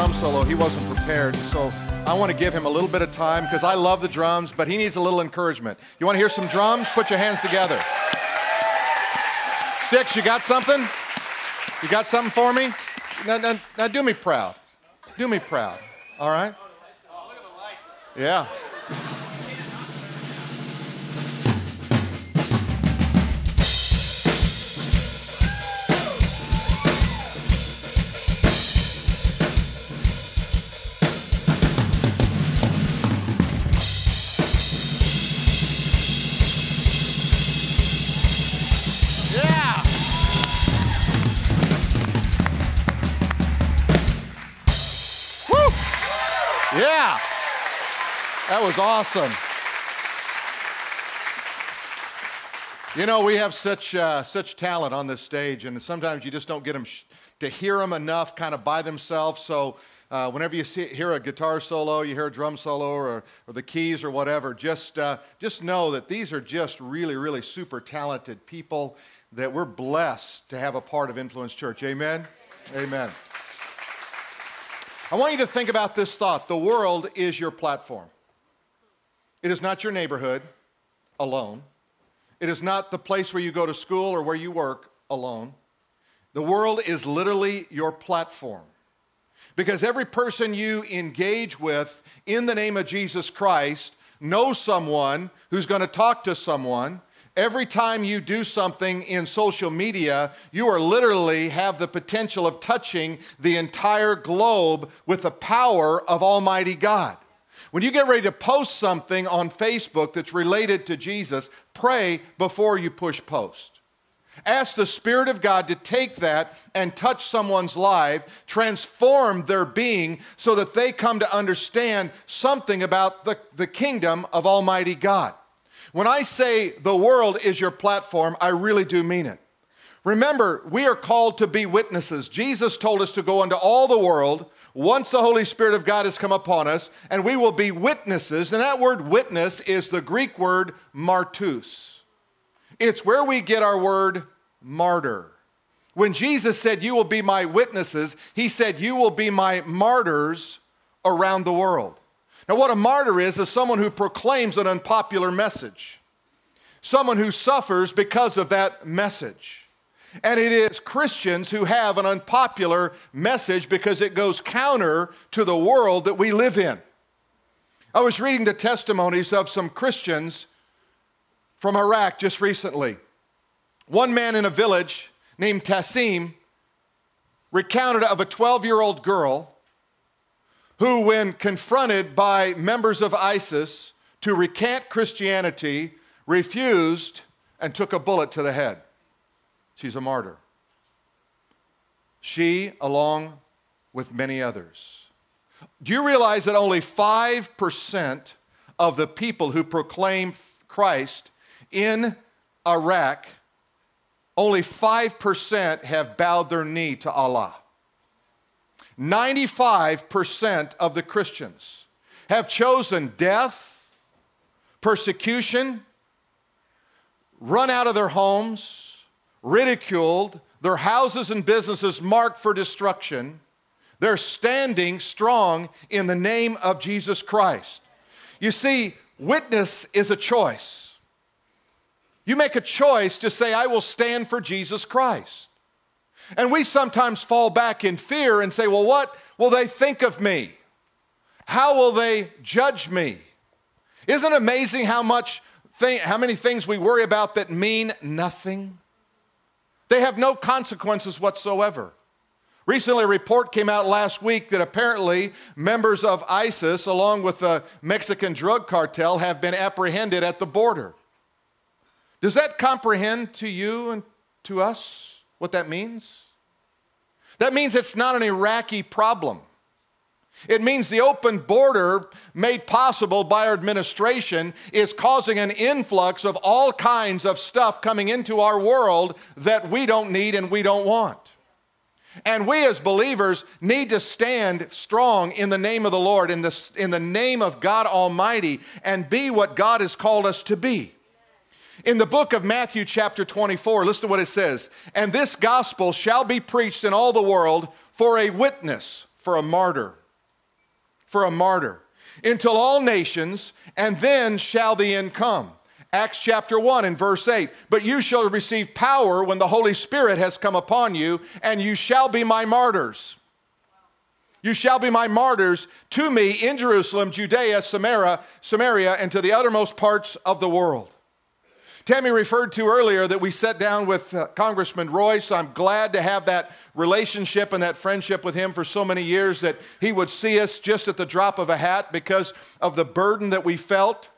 drum solo, he wasn't prepared. And so I want to give him a little bit of time because I love the drums, but he needs a little encouragement. You want to hear some drums? Put your hands together. Sticks, you got something? You got something for me? Now, now, now do me proud. Do me proud. All right? Yeah. That was awesome. You know, we have such, uh, such talent on this stage, and sometimes you just don't get them sh- to hear them enough kind of by themselves. So, uh, whenever you see, hear a guitar solo, you hear a drum solo, or, or the keys, or whatever, just, uh, just know that these are just really, really super talented people that we're blessed to have a part of Influence Church. Amen? Amen. I want you to think about this thought the world is your platform. It is not your neighborhood alone. It is not the place where you go to school or where you work alone. The world is literally your platform. Because every person you engage with in the name of Jesus Christ knows someone who's going to talk to someone. Every time you do something in social media, you are literally have the potential of touching the entire globe with the power of Almighty God. When you get ready to post something on Facebook that's related to Jesus, pray before you push post. Ask the Spirit of God to take that and touch someone's life, transform their being so that they come to understand something about the, the kingdom of Almighty God. When I say the world is your platform, I really do mean it. Remember, we are called to be witnesses. Jesus told us to go into all the world once the Holy Spirit of God has come upon us, and we will be witnesses. And that word witness is the Greek word martus. It's where we get our word martyr. When Jesus said, You will be my witnesses, he said, You will be my martyrs around the world. Now, what a martyr is, is someone who proclaims an unpopular message, someone who suffers because of that message. And it is Christians who have an unpopular message because it goes counter to the world that we live in. I was reading the testimonies of some Christians from Iraq just recently. One man in a village named Tassim recounted of a 12 year old girl who, when confronted by members of ISIS to recant Christianity, refused and took a bullet to the head. She's a martyr. She, along with many others. Do you realize that only 5% of the people who proclaim Christ in Iraq, only 5% have bowed their knee to Allah? 95% of the Christians have chosen death, persecution, run out of their homes, ridiculed, their houses and businesses marked for destruction. They're standing strong in the name of Jesus Christ. You see, witness is a choice. You make a choice to say, I will stand for Jesus Christ. And we sometimes fall back in fear and say, Well, what will they think of me? How will they judge me? Isn't it amazing how much how many things we worry about that mean nothing? They have no consequences whatsoever. Recently, a report came out last week that apparently members of ISIS, along with the Mexican drug cartel, have been apprehended at the border. Does that comprehend to you and to us what that means? That means it's not an Iraqi problem. It means the open border made possible by our administration is causing an influx of all kinds of stuff coming into our world that we don't need and we don't want. And we as believers need to stand strong in the name of the Lord, in the, in the name of God Almighty, and be what God has called us to be. In the book of Matthew, chapter 24, listen to what it says And this gospel shall be preached in all the world for a witness for a martyr. For a martyr. Until all nations, and then shall the end come. Acts chapter 1 and verse 8. But you shall receive power when the Holy Spirit has come upon you, and you shall be my martyrs. You shall be my martyrs to me in Jerusalem, Judea, Samaria, Samaria, and to the uttermost parts of the world. Tammy referred to earlier that we sat down with uh, Congressman Royce. I'm glad to have that relationship and that friendship with him for so many years that he would see us just at the drop of a hat because of the burden that we felt.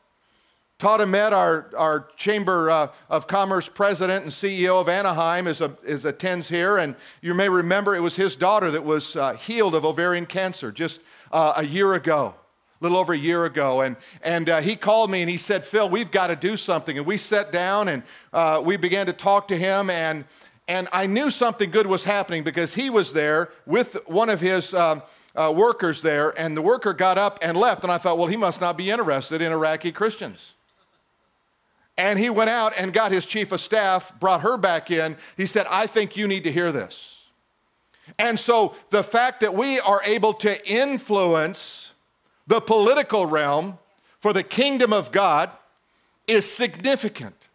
Todd Ament, our, our Chamber uh, of Commerce president and CEO of Anaheim, is, a, is attends here. And you may remember it was his daughter that was uh, healed of ovarian cancer just uh, a year ago, a little over a year ago. And, and uh, he called me and he said, Phil, we've got to do something. And we sat down and uh, we began to talk to him. And, and I knew something good was happening because he was there with one of his. Um, uh, workers there, and the worker got up and left. And I thought, well, he must not be interested in Iraqi Christians. And he went out and got his chief of staff, brought her back in. He said, I think you need to hear this. And so the fact that we are able to influence the political realm for the kingdom of God is significant.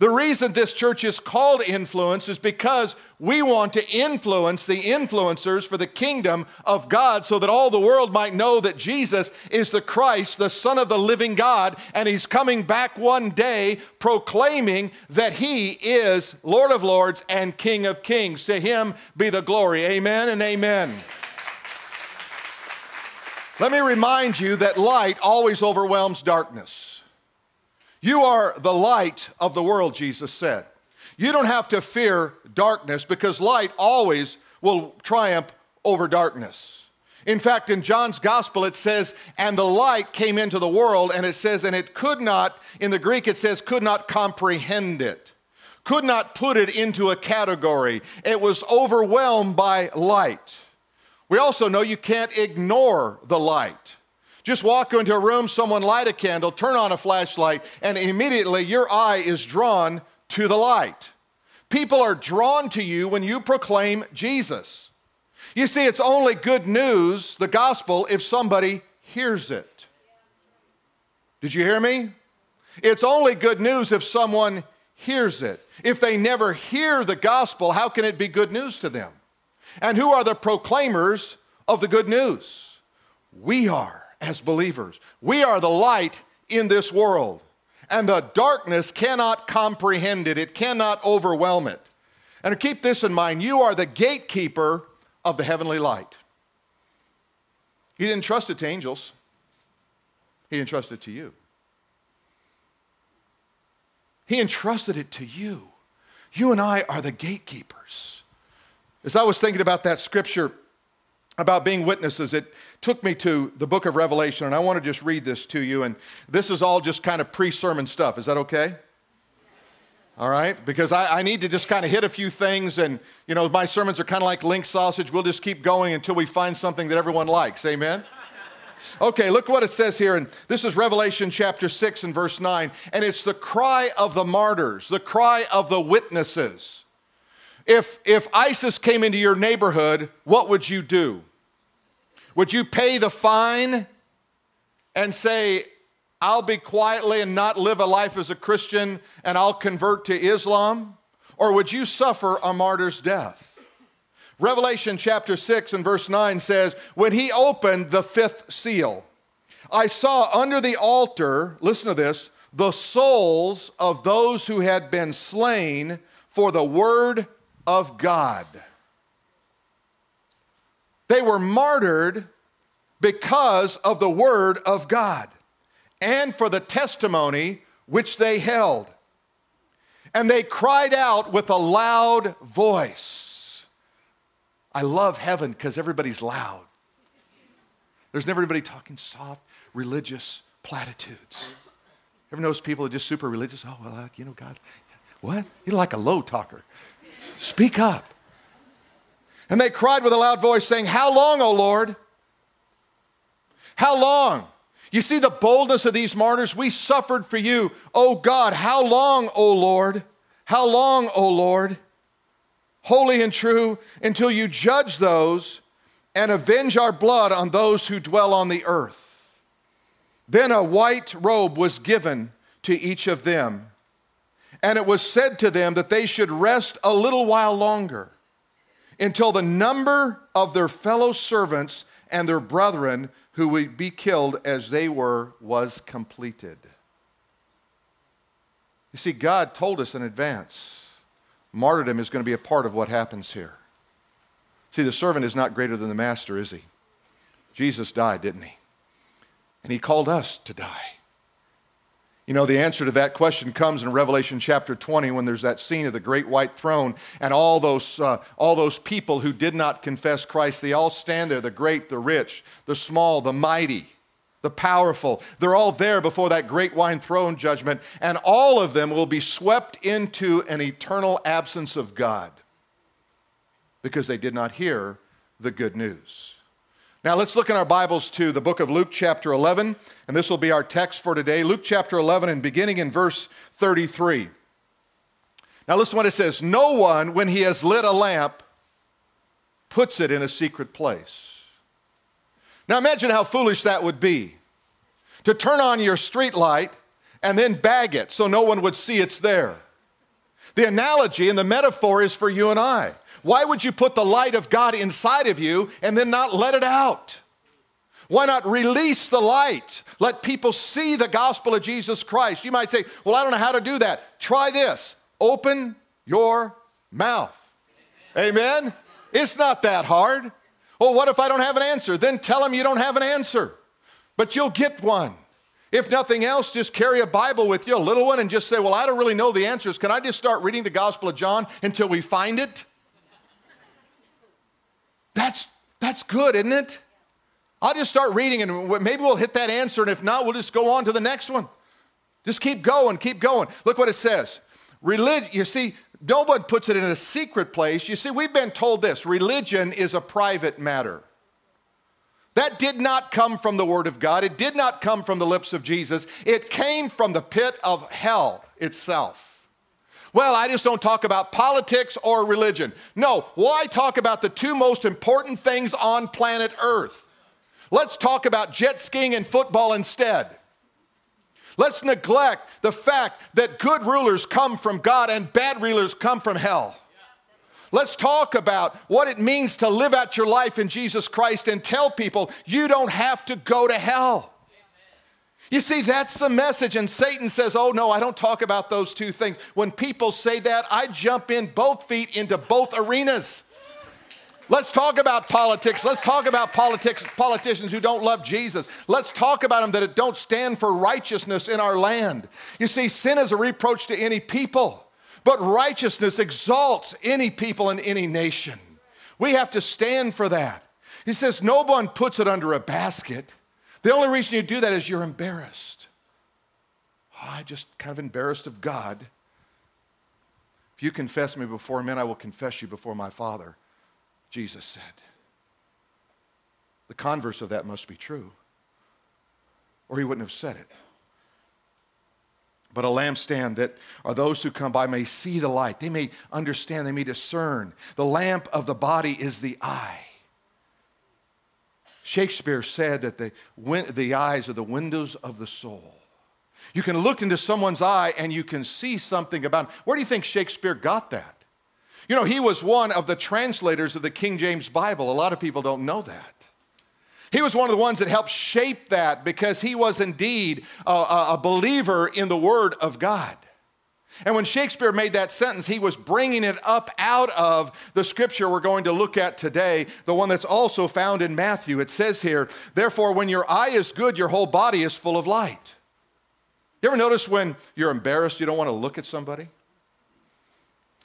The reason this church is called influence is because we want to influence the influencers for the kingdom of God so that all the world might know that Jesus is the Christ, the Son of the living God, and He's coming back one day proclaiming that He is Lord of Lords and King of Kings. To Him be the glory. Amen and amen. Let me remind you that light always overwhelms darkness. You are the light of the world, Jesus said. You don't have to fear darkness because light always will triumph over darkness. In fact, in John's gospel, it says, and the light came into the world, and it says, and it could not, in the Greek, it says, could not comprehend it, could not put it into a category. It was overwhelmed by light. We also know you can't ignore the light. Just walk into a room, someone light a candle, turn on a flashlight, and immediately your eye is drawn to the light. People are drawn to you when you proclaim Jesus. You see, it's only good news, the gospel, if somebody hears it. Did you hear me? It's only good news if someone hears it. If they never hear the gospel, how can it be good news to them? And who are the proclaimers of the good news? We are as believers. We are the light in this world, and the darkness cannot comprehend it, it cannot overwhelm it. And keep this in mind you are the gatekeeper of the heavenly light. He didn't trust it to angels, he entrusted it to you. He entrusted it to you. You and I are the gatekeepers. As I was thinking about that scripture about being witnesses, it took me to the book of Revelation, and I want to just read this to you. And this is all just kind of pre sermon stuff. Is that okay? All right? Because I, I, need to just kind of hit a few things, and, you know, my sermons are kind of like link sausage. We'll just keep going until we find something that everyone likes. Amen? Okay, look what it says here. And this is Revelation chapter 6 and verse 9. And it's the cry of the martyrs, the cry of the witnesses. If, if ISIS came into your neighborhood, what would you do? Would you pay the fine and say, I'll be quietly and not live a life as a Christian and I'll convert to Islam? Or would you suffer a martyr's death? Revelation chapter 6 and verse 9 says, When he opened the fifth seal, I saw under the altar, listen to this, the souls of those who had been slain for the word of God. They were martyred because of the word of God and for the testimony which they held. And they cried out with a loud voice. I love heaven because everybody's loud. There's never anybody talking soft, religious platitudes. Ever notice people are just super religious? Oh, well, you know, God, what? You're like a low talker. Speak up. And they cried with a loud voice, saying, How long, O Lord? How long? You see the boldness of these martyrs? We suffered for you. O God, how long, O Lord? How long, O Lord? Holy and true, until you judge those and avenge our blood on those who dwell on the earth. Then a white robe was given to each of them, and it was said to them that they should rest a little while longer until the number of their fellow servants and their brethren who would be killed as they were was completed. You see, God told us in advance martyrdom is going to be a part of what happens here. See, the servant is not greater than the master, is he? Jesus died, didn't he? And he called us to die. You know, the answer to that question comes in Revelation chapter 20 when there's that scene of the great white throne and all those, uh, all those people who did not confess Christ. They all stand there the great, the rich, the small, the mighty, the powerful. They're all there before that great white throne judgment, and all of them will be swept into an eternal absence of God because they did not hear the good news. Now let's look in our Bibles to the book of Luke, chapter 11, and this will be our text for today. Luke, chapter 11, and beginning in verse 33. Now listen what it says No one, when he has lit a lamp, puts it in a secret place. Now imagine how foolish that would be to turn on your street light and then bag it so no one would see it's there. The analogy and the metaphor is for you and I. Why would you put the light of God inside of you and then not let it out? Why not release the light? Let people see the gospel of Jesus Christ. You might say, Well, I don't know how to do that. Try this open your mouth. Amen? It's not that hard. Well, what if I don't have an answer? Then tell them you don't have an answer, but you'll get one. If nothing else, just carry a Bible with you, a little one, and just say, Well, I don't really know the answers. Can I just start reading the Gospel of John until we find it? That's, that's good, isn't it? I'll just start reading and maybe we'll hit that answer, and if not, we'll just go on to the next one. Just keep going, keep going. Look what it says. Religion, you see, no one puts it in a secret place. You see, we've been told this religion is a private matter. That did not come from the Word of God. It did not come from the lips of Jesus. It came from the pit of hell itself. Well, I just don't talk about politics or religion. No, why talk about the two most important things on planet Earth? Let's talk about jet skiing and football instead. Let's neglect the fact that good rulers come from God and bad rulers come from hell. Let's talk about what it means to live out your life in Jesus Christ and tell people you don't have to go to hell. You see, that's the message. And Satan says, Oh, no, I don't talk about those two things. When people say that, I jump in both feet into both arenas. Let's talk about politics. Let's talk about politics, politicians who don't love Jesus. Let's talk about them that don't stand for righteousness in our land. You see, sin is a reproach to any people, but righteousness exalts any people in any nation. We have to stand for that. He says, No one puts it under a basket. The only reason you do that is you're embarrassed. Ah, oh, I just kind of embarrassed of God. If you confess me before men, I will confess you before my Father, Jesus said. The converse of that must be true, or he wouldn't have said it. But a lampstand that are those who come by may see the light. They may understand, they may discern. The lamp of the body is the eye. Shakespeare said that the, the eyes are the windows of the soul. You can look into someone's eye and you can see something about him. Where do you think Shakespeare got that? You know, he was one of the translators of the King James Bible. A lot of people don't know that. He was one of the ones that helped shape that because he was indeed a, a, believer in the Word of God. And when Shakespeare made that sentence, he was bringing it up out of the scripture we're going to look at today, the one that's also found in Matthew. It says here, Therefore, when your eye is good, your whole body is full of light. You ever notice when you're embarrassed, you don't want to look at somebody?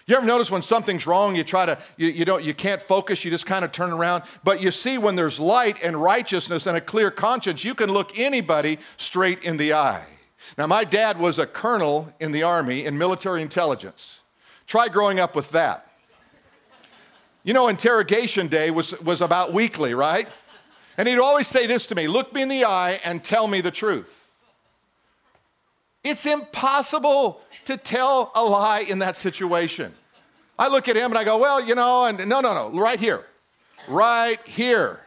You ever notice when something's wrong, you try to, you, you, don't, you can't focus, you just kind of turn around. But you see, when there's light and righteousness and a clear conscience, you can look anybody straight in the eye. Now, my dad was a colonel in the Army in military intelligence. Try growing up with that. You know, interrogation day was, was about weekly, right? And he'd always say this to me look me in the eye and tell me the truth. It's impossible to tell a lie in that situation. I look at him and I go, well, you know, and no, no, no, right here. right here.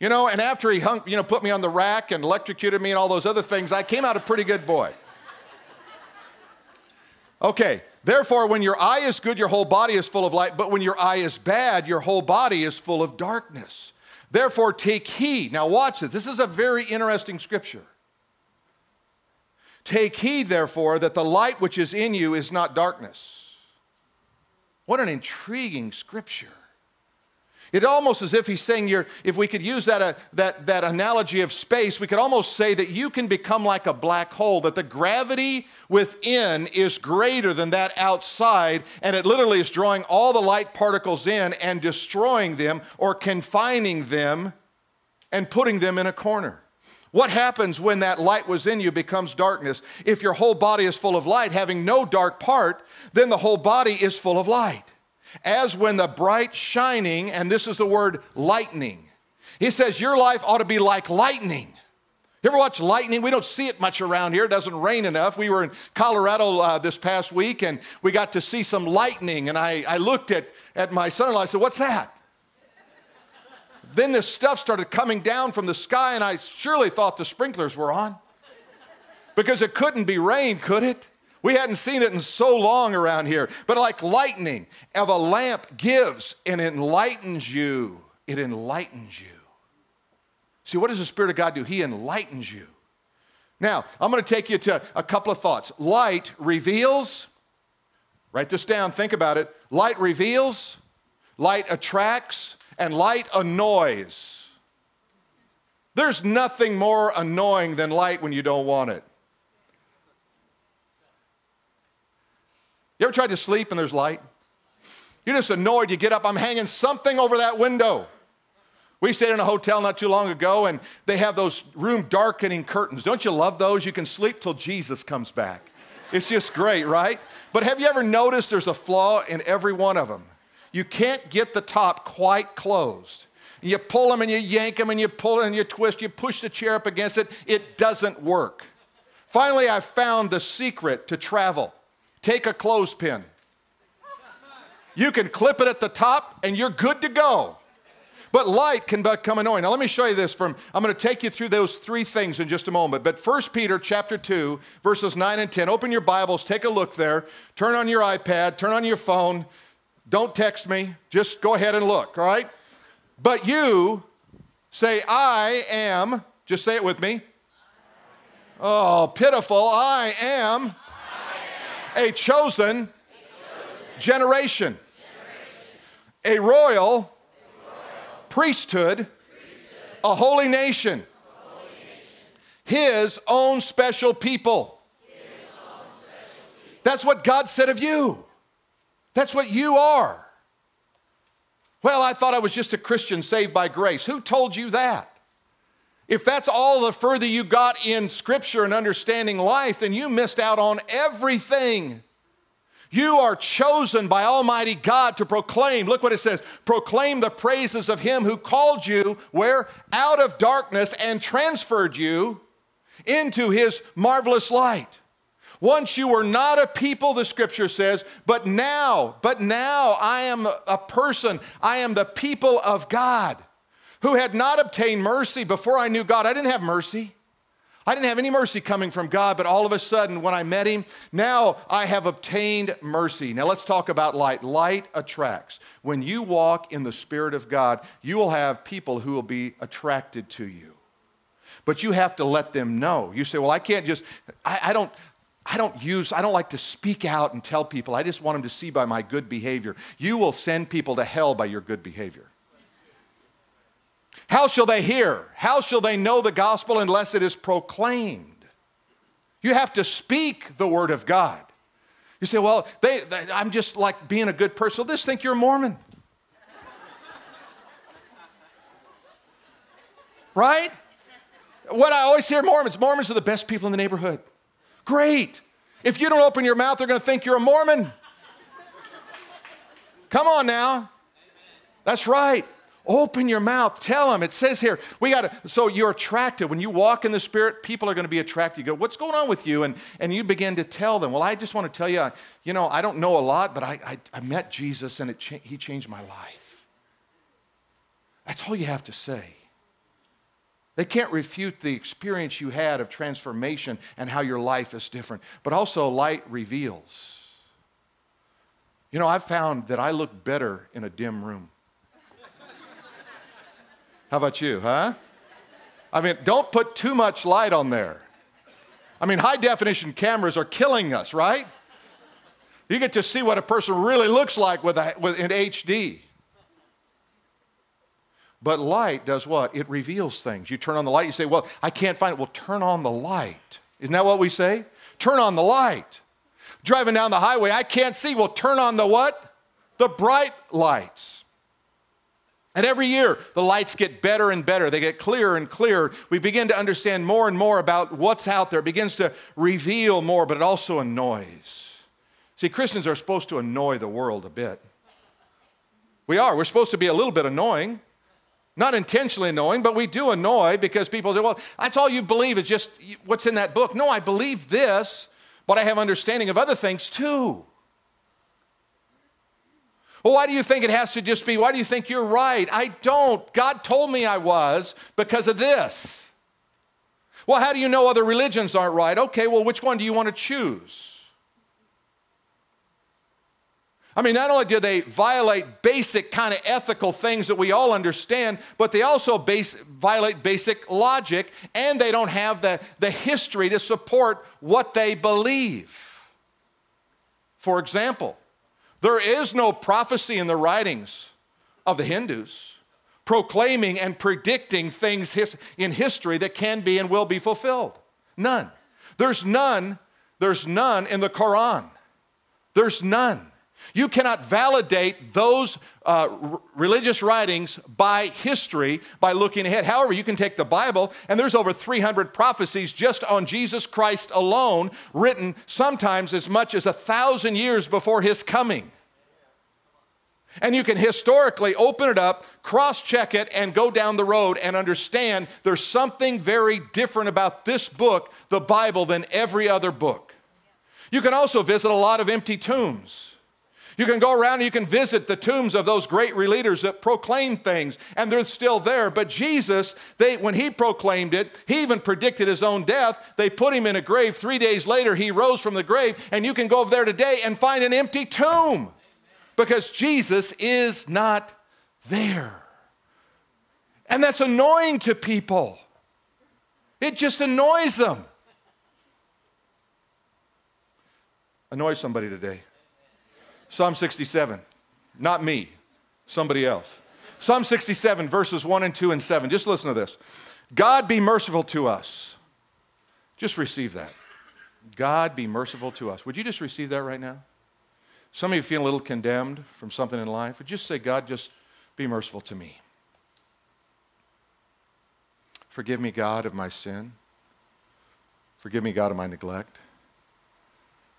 You know, and after he hung, you know, put me on the rack and electrocuted me and all those other things, I came out a pretty good boy. Okay, therefore, when your eye is good, your whole body is full of light, but when your eye is bad, your whole body is full of darkness. Therefore, take heed. Now, watch it. This is a very interesting scripture. Take heed, therefore, that the light which is in you is not darkness. What an intriguing scripture. It almost as if he's saying you're, if we could use that, uh, that, that analogy of space, we could almost say that you can become like a black hole, that the gravity within is greater than that outside, and it literally is drawing all the light particles in and destroying them or confining them and putting them in a corner. What happens when that light was in you becomes darkness? If your whole body is full of light, having no dark part, then the whole body is full of light as when the bright shining, and this is the word lightning. He says, Your life ought to be like lightning. You ever watch lightning? We don't see it much around here. It doesn't rain enough. We were in Colorado uh, this past week and we got to see some lightning. And I, I looked at, at my son in law. I said, What's that? then this stuff started coming down from the sky, and I surely thought the sprinklers were on because it couldn't be rain, could it? We hadn't seen it in so long around here. But like lightning of a lamp gives and enlightens you. It enlightens you. See, what does the Spirit of God do? He enlightens you. Now, I'm going to take you to a couple of thoughts. Light reveals, write this down, think about it. Light reveals, light attracts, and light annoys. There's nothing more annoying than light when you don't want it. You ever tried to sleep and there's light? You're just annoyed. You get up, I'm hanging something over that window. We stayed in a hotel not too long ago and they have those room darkening curtains. Don't you love those? You can sleep till Jesus comes back. It's just great, right? But have you ever noticed there's a flaw in every one of them? You can't get the top quite closed. You pull them and you yank them and you pull and you twist, you push the chair up against it, it doesn't work. Finally, I found the secret to travel. Take a clothespin. You can clip it at the top and you're good to go. But light can become annoying. Now let me show you this from I'm going to take you through those three things in just a moment. But 1 Peter chapter 2 verses 9 and 10. Open your Bibles, take a look there. Turn on your iPad, turn on your phone. Don't text me. Just go ahead and look, all right? But you say I am, just say it with me. Oh, pitiful. I am a chosen, generation, a royal, priesthood, a holy nation, his own special people. That's what God said of you. That's what you are. Well, I thought I was just a Christian saved by grace. Who told you that? If that's all the further you got in scripture and understanding life, then you missed out on everything. You are chosen by Almighty God to proclaim, look what it says proclaim the praises of Him who called you where? Out of darkness and transferred you into His marvelous light. Once you were not a people, the scripture says, but now, but now I am a person, I am the people of God who had not obtained mercy before I knew God. I didn't have mercy. I didn't have any mercy coming from God, but all of a sudden, when I met Him, now I have obtained mercy. Now let's talk about light. Light attracts. When you walk in the Spirit of God, you will have people who will be attracted to you. But you have to let them know. You say, Well, I can't just, I, I don't. I don't use, I don't like to speak out and tell people. I just want them to see by my good behavior. You will send people to hell by your good behavior. How shall they hear? How shall they know the gospel unless it is proclaimed? You have to speak the word of God. You say, well, they, they, I'm just like being a good person. Well, just think you're a Mormon. right? What I always hear Mormons Mormons are the best people in the neighborhood. Great. If you don't open your mouth, they're going to think you're a Mormon. Come on now. That's right. Open your mouth. Tell them. It says here, we got to, so you're attracted. When you walk in the Spirit, people are going to be attracted. You go, what's going on with you? And, and you begin to tell them, well, I just want to tell you, you know, I don't know a lot, but I, I, I met Jesus and it cha- he changed my life. That's all you have to say. They can't refute the experience you had of transformation and how your life is different. But also, light reveals. You know, I've found that I look better in a dim room. How about you, huh? I mean, don't put too much light on there. I mean, high definition cameras are killing us, right? You get to see what a person really looks like with, a, with in HD. But light does what? It reveals things. You turn on the light, you say, Well, I can't find it. Well, turn on the light. Isn't that what we say? Turn on the light. Driving down the highway, I can't see. Well, turn on the what? The bright lights. And every year, the lights get better and better. They get clearer and clearer. We begin to understand more and more about what's out there. It begins to reveal more, but it also annoys. See, Christians are supposed to annoy the world a bit. We are. We're supposed to be a little bit annoying. Not intentionally annoying, but we do annoy because people say, well, that's all you believe is just what's in that book. No, I believe this, but I have understanding of other things too. Well, why do you think it has to just be, why do you think you're right? I don't. God told me I was because of this. Well, how do you know other religions aren't right? Okay, well, which one do you want to choose? I mean, not only do they violate basic kind of ethical things that we all understand, but they also base, violate basic logic and they don't have the, the history to support what they believe. For example, there is no prophecy in the writings of the Hindus proclaiming and predicting things in history that can be and will be fulfilled. None. There's none, there's none in the Quran. There's none. You cannot validate those uh, r- religious writings by history by looking ahead. However, you can take the Bible, and there's over 300 prophecies just on Jesus Christ alone, written sometimes as much as a thousand years before his coming. And you can historically open it up, cross check it, and go down the road and understand there's something very different about this book, the Bible, than every other book. You can also visit a lot of empty tombs. You can go around and you can visit the tombs of those great leaders that proclaimed things, and they're still there. But Jesus, they, when he proclaimed it, he even predicted his own death. They put him in a grave. Three days later, he rose from the grave, and you can go over there today and find an empty tomb because Jesus is not there. And that's annoying to people. It just annoys them. Annoy somebody today. Psalm 67, not me, somebody else. Psalm 67, verses 1 and 2 and 7. Just listen to this. God be merciful to us. Just receive that. God be merciful to us. Would you just receive that right now? Some of you feel a little condemned from something in life. Would you just say, God, just be merciful to me? Forgive me, God, of my sin. Forgive me, God, of my neglect.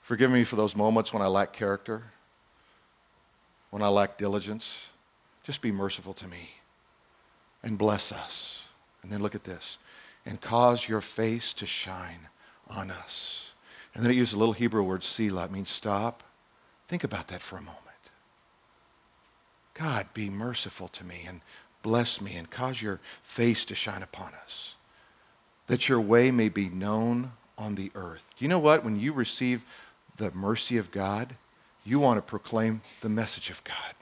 Forgive me for those moments when I lack character when I lack diligence. Just be merciful to me and bless us. And then look at this and cause your face to shine on us. And then it uses a little Hebrew word, selah. It means stop. Think about that for a moment. God, be merciful to me and bless me and cause your face to shine upon us, that your way may be known on the earth. Do you know what? When you receive the mercy of God, you want to proclaim the message of God.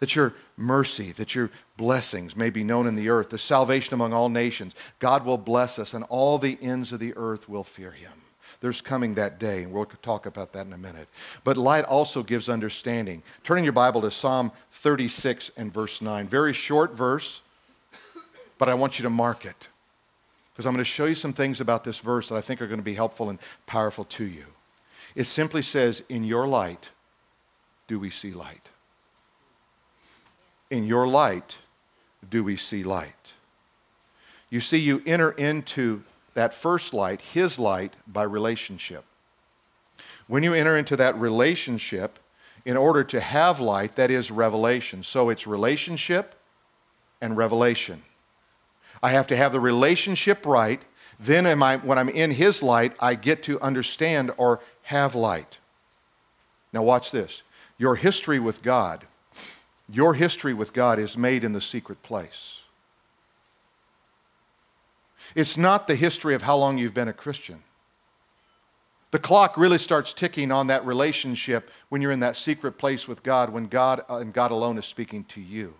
That your mercy, that your blessings may be known in the earth, the salvation among all nations. God will bless us, and all the ends of the earth will fear him. There's coming that day, and we'll talk about that in a minute. But light also gives understanding. Turning your Bible to Psalm 36 and verse 9. Very short verse, but I want you to mark it. Because I'm going to show you some things about this verse that I think are going to be helpful and powerful to you. It simply says, In your light do we see light. In your light do we see light. You see, you enter into that first light, his light, by relationship. When you enter into that relationship, in order to have light, that is revelation. So it's relationship and revelation. I have to have the relationship right. Then, am I, when I'm in His light, I get to understand or have light. Now, watch this. Your history with God Your history with God is made in the secret place. It's not the history of how long you've been a Christian. The clock really starts ticking on that relationship when you're in that secret place with God, when God uh, and God alone is speaking to you.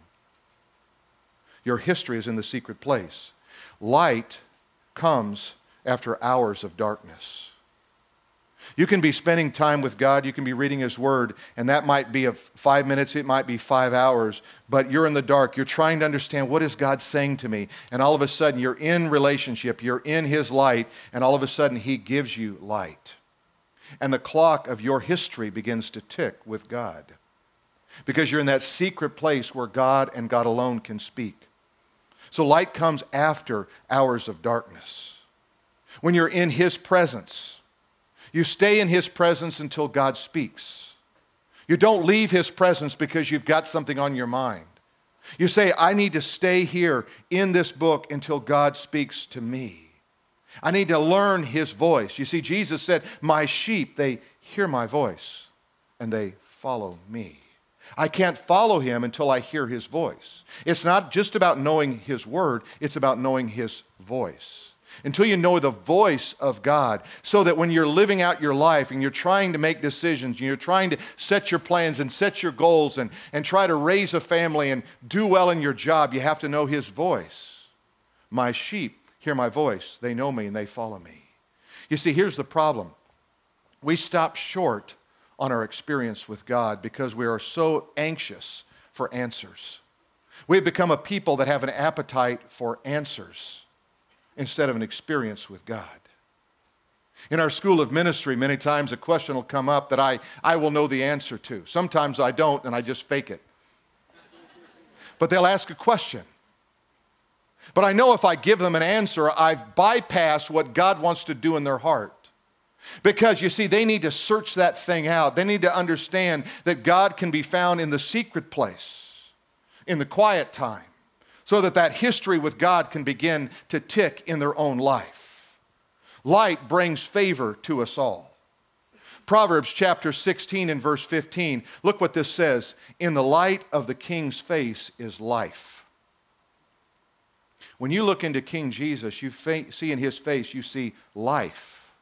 Your history is in the secret place. Light comes after hours of darkness. You can be spending time with God, you can be reading His Word, and that might be five minutes, it might be five hours, but you're in the dark. You're trying to understand what is God saying to me, and all of a sudden you're in relationship, you're in His light, and all of a sudden He gives you light. And the clock of your history begins to tick with God because you're in that secret place where God and God alone can speak. So light comes after hours of darkness. When you're in His presence, you stay in His presence until God speaks. You don't leave His presence because you've got something on your mind. You say, I need to stay here in this book until God speaks to me. I need to learn His voice. You see, Jesus said, My sheep, they hear my voice and they follow me. I can't follow him until I hear his voice. It's not just about knowing his word, it's about knowing his voice until you know the voice of God, so that when you're living out your life and you're trying to make decisions and you're trying to set your plans and set your goals and, and try to raise a family and do well in your job, you have to know His voice. My sheep hear my voice, they know me and they follow me. You see, here's the problem we stop short on our experience with God because we are so anxious for answers. We've become a people that have an appetite for answers instead of an experience with God. In our school of ministry, many times a question will come up that I, I will know the answer to. Sometimes I don't, and I just fake it. But they'll ask a question. But I know if I give them an answer, I've bypassed what God wants to do in their heart. Because you see, they need to search that thing out. They need to understand that God can be found in the secret place, in the quiet time so that that history with God can begin to tick in their own life. Light brings favor to us all. Proverbs chapter 16 and verse 15, look what this says In the light of the king's face is life. When you look into King Jesus, you see in his face, you see life.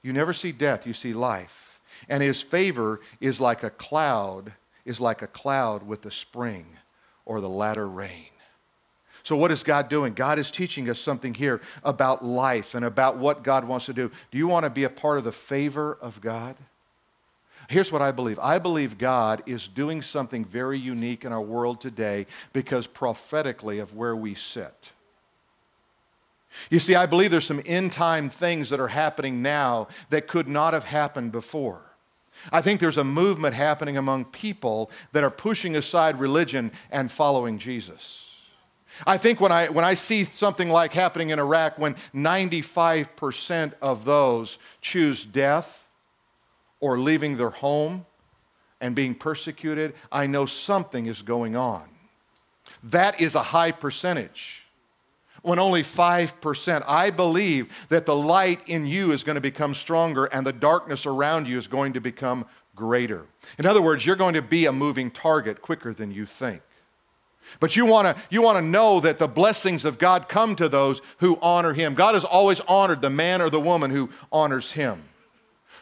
You never see death, you see life. And his favor is like a cloud, is like a cloud with the spring or the latter rain. So, what is God doing? God is teaching us something here about life and about what God wants to do. Do you want to be a part of the favor of God? Here's what I believe I believe God is doing something very unique in our world today because prophetically of where we sit. You see, I believe there's some end time things that are happening now that could not have happened before. I think there's a movement happening among people that are pushing aside religion and following Jesus. I think when I, when I see something like happening in Iraq, when 95% of those choose death or leaving their home and being persecuted, I know something is going on. That is a high percentage. When only 5%, I believe that the light in you is going to become stronger and the darkness around you is going to become greater. In other words, you're going to be a moving target quicker than you think. But you want to you want to know that the blessings of God come to those who honor him. God has always honored the man or the woman who honors him.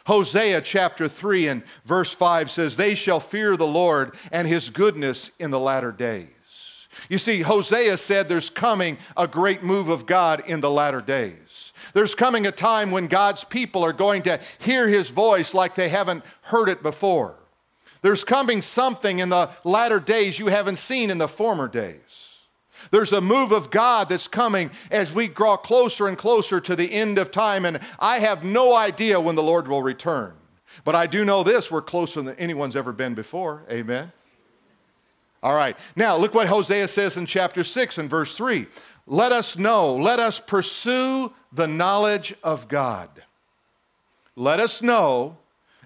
Hosea chapter 3 and verse 5 says, They shall fear the Lord and his goodness in the latter days. You see, Hosea said there's coming a great move of God in the latter days. There's coming a time when God's people are going to hear his voice like they haven't heard it before. There's coming something in the latter days you haven't seen in the former days. There's a move of God that's coming as we draw closer and closer to the end of time, and I have no idea when the Lord will return. But I do know this we're closer than anyone's ever been before. Amen. All right. Now, look what Hosea says in chapter 6 and verse 3. Let us know, let us pursue the knowledge of God. Let us know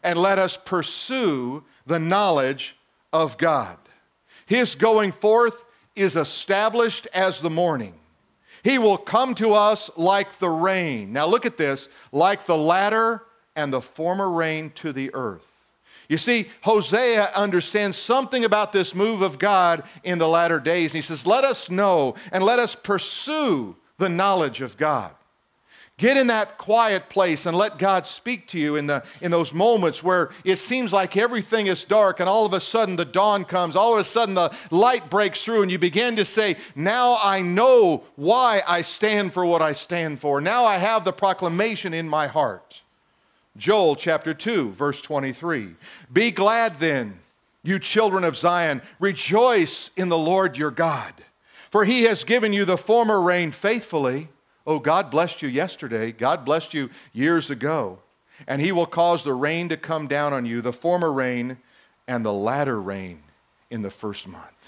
and let us pursue the knowledge of God. His going forth is established as the morning. He will come to us like the rain. Now look at this like the latter and the former rain to the earth. You see, Hosea understands something about this move of God in the latter days. And he says, Let us know and let us pursue the knowledge of God. Get in that quiet place and let God speak to you in, the, in those moments where it seems like everything is dark and all of a sudden the dawn comes. All of a sudden the light breaks through and you begin to say, Now I know why I stand for what I stand for. Now I have the proclamation in my heart. Joel chapter 2, verse 23. Be glad then, you children of Zion, rejoice in the Lord your God, for he has given you the former rain faithfully Oh, God blessed you yesterday. God blessed you years ago. And He will cause the rain to come down on you, the former rain and the latter rain in the first month.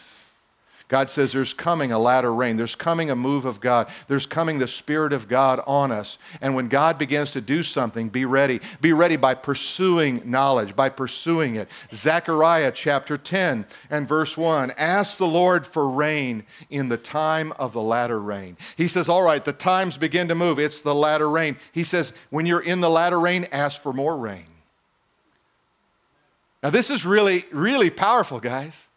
God says there's coming a latter rain. There's coming a move of God. There's coming the Spirit of God on us. And when God begins to do something, be ready. Be ready by pursuing knowledge, by pursuing it. Zechariah chapter 10 and verse 1 Ask the Lord for rain in the time of the latter rain. He says, All right, the times begin to move. It's the latter rain. He says, When you're in the latter rain, ask for more rain. Now, this is really, really powerful, guys.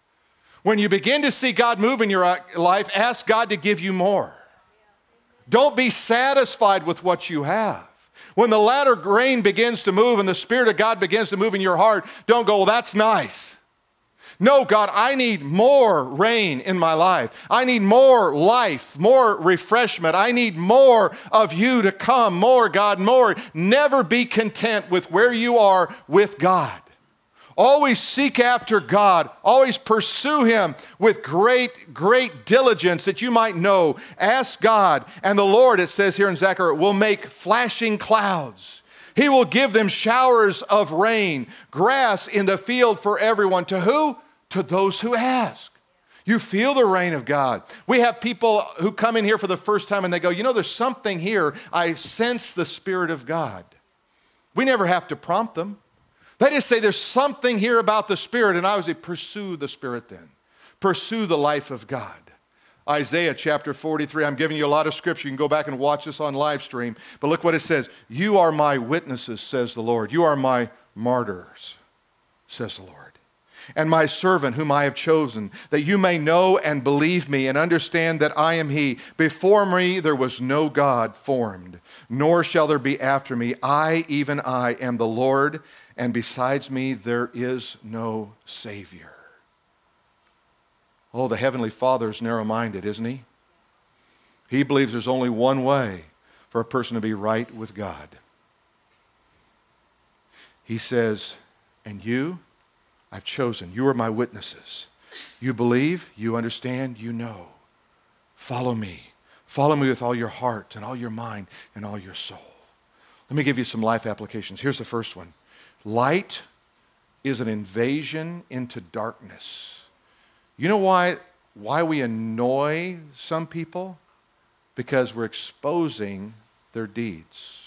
When you begin to see God move in your uh, life, ask God to give you more. Don't be satisfied with what you have. When the latter grain begins to move and the Spirit of God begins to move in your heart, don't go, well, that's nice. No, God, I need more rain in my life. I need more life, more refreshment. I need more of you to come, more, God, more. Never be content with where you are with God. Always seek after God. Always pursue Him with great, great diligence that you might know. Ask God, and the Lord, it says here in Zechariah, will make flashing clouds. He will give them showers of rain, grass in the field for everyone. To who? To those who ask. You feel the rain of God. We have people who come in here for the first time and they go, You know, there's something here. I sense the Spirit of God. We never have to prompt them. They just say there's something here about the Spirit, and I would say, pursue the Spirit then. Pursue the life of God. Isaiah chapter 43. I'm giving you a lot of scripture. You can go back and watch this on live stream. But look what it says You are my witnesses, says the Lord. You are my martyrs, says the Lord. And my servant, whom I have chosen, that you may know and believe me and understand that I am He. Before me there was no God formed, nor shall there be after me. I, even I, am the Lord and besides me there is no Savior. Oh, the Heavenly Father is narrow minded, isn't He? He believes there's only one way for a person to be right with God. He says, And you, I've chosen. You are my witnesses. You believe, you understand, you know. Follow me. Follow me with all your heart and all your mind and all your soul. Let me give you some life applications. Here's the first one Light is an invasion into darkness. You know why, why we annoy some people? Because we're exposing their deeds,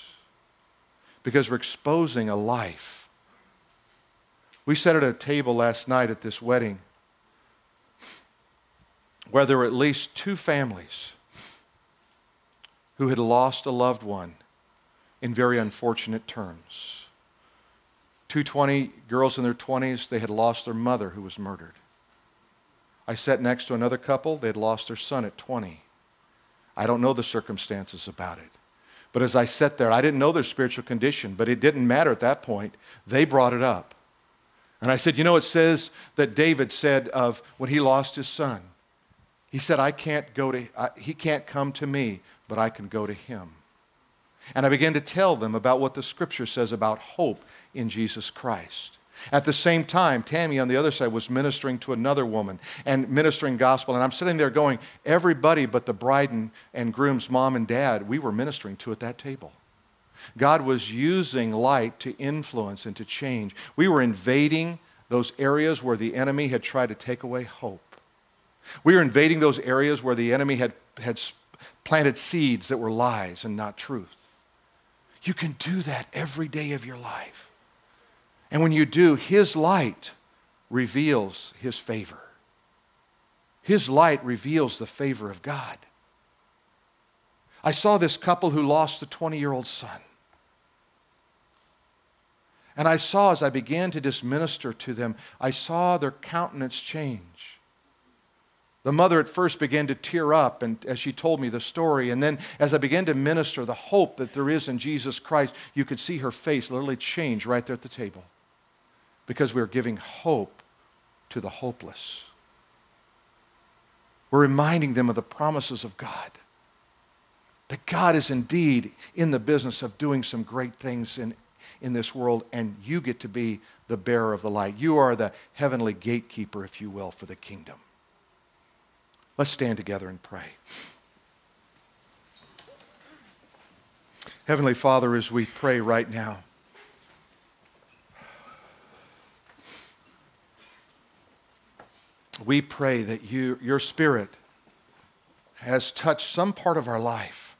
because we're exposing a life. We sat at a table last night at this wedding where there were at least two families who had lost a loved one in very unfortunate terms. 220 girls in their 20s, they had lost their mother who was murdered. I sat next to another couple, they had lost their son at 20. I don't know the circumstances about it. But as I sat there, I didn't know their spiritual condition, but it didn't matter at that point. They brought it up. And I said, You know, it says that David said of when he lost his son, he said, I can't go to, I, he can't come to me, but I can go to him. And I began to tell them about what the scripture says about hope in Jesus Christ. At the same time, Tammy on the other side was ministering to another woman and ministering gospel. And I'm sitting there going, everybody but the bride and, and groom's mom and dad, we were ministering to at that table. God was using light to influence and to change. We were invading those areas where the enemy had tried to take away hope. We were invading those areas where the enemy had, had planted seeds that were lies and not truth. You can do that every day of your life. And when you do, His light reveals His favor. His light reveals the favor of God. I saw this couple who lost the 20 year old son. And I saw as I began to just minister to them, I saw their countenance change. The mother at first began to tear up and as she told me the story. And then as I began to minister the hope that there is in Jesus Christ, you could see her face literally change right there at the table. Because we are giving hope to the hopeless. We're reminding them of the promises of God. That God is indeed in the business of doing some great things in, in this world, and you get to be the bearer of the light. You are the heavenly gatekeeper, if you will, for the kingdom. Let's stand together and pray. Heavenly Father, as we pray right now, we pray that you, your Spirit has touched some part of our life,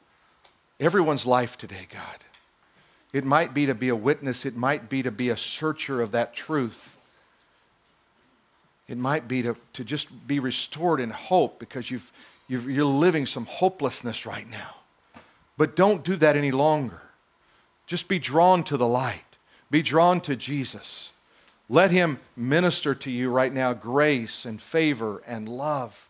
everyone's life today, God. It might be to be a witness, it might be to be a searcher of that truth. It might be to, to just be restored in hope because you've, you've, you're living some hopelessness right now. But don't do that any longer. Just be drawn to the light, be drawn to Jesus. Let Him minister to you right now grace and favor and love.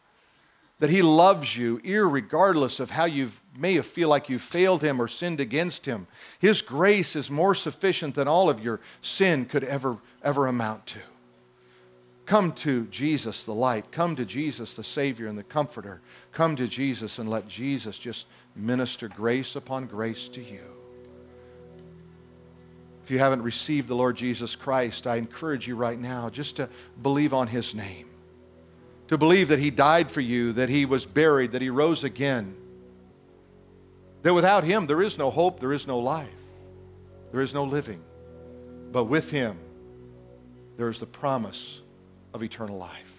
That He loves you, irregardless of how you may feel like you failed Him or sinned against Him. His grace is more sufficient than all of your sin could ever, ever amount to. Come to Jesus, the light. Come to Jesus, the Savior and the Comforter. Come to Jesus and let Jesus just minister grace upon grace to you. If you haven't received the Lord Jesus Christ, I encourage you right now just to believe on His name, to believe that He died for you, that He was buried, that He rose again, that without Him there is no hope, there is no life, there is no living. But with Him, there is the promise of eternal life.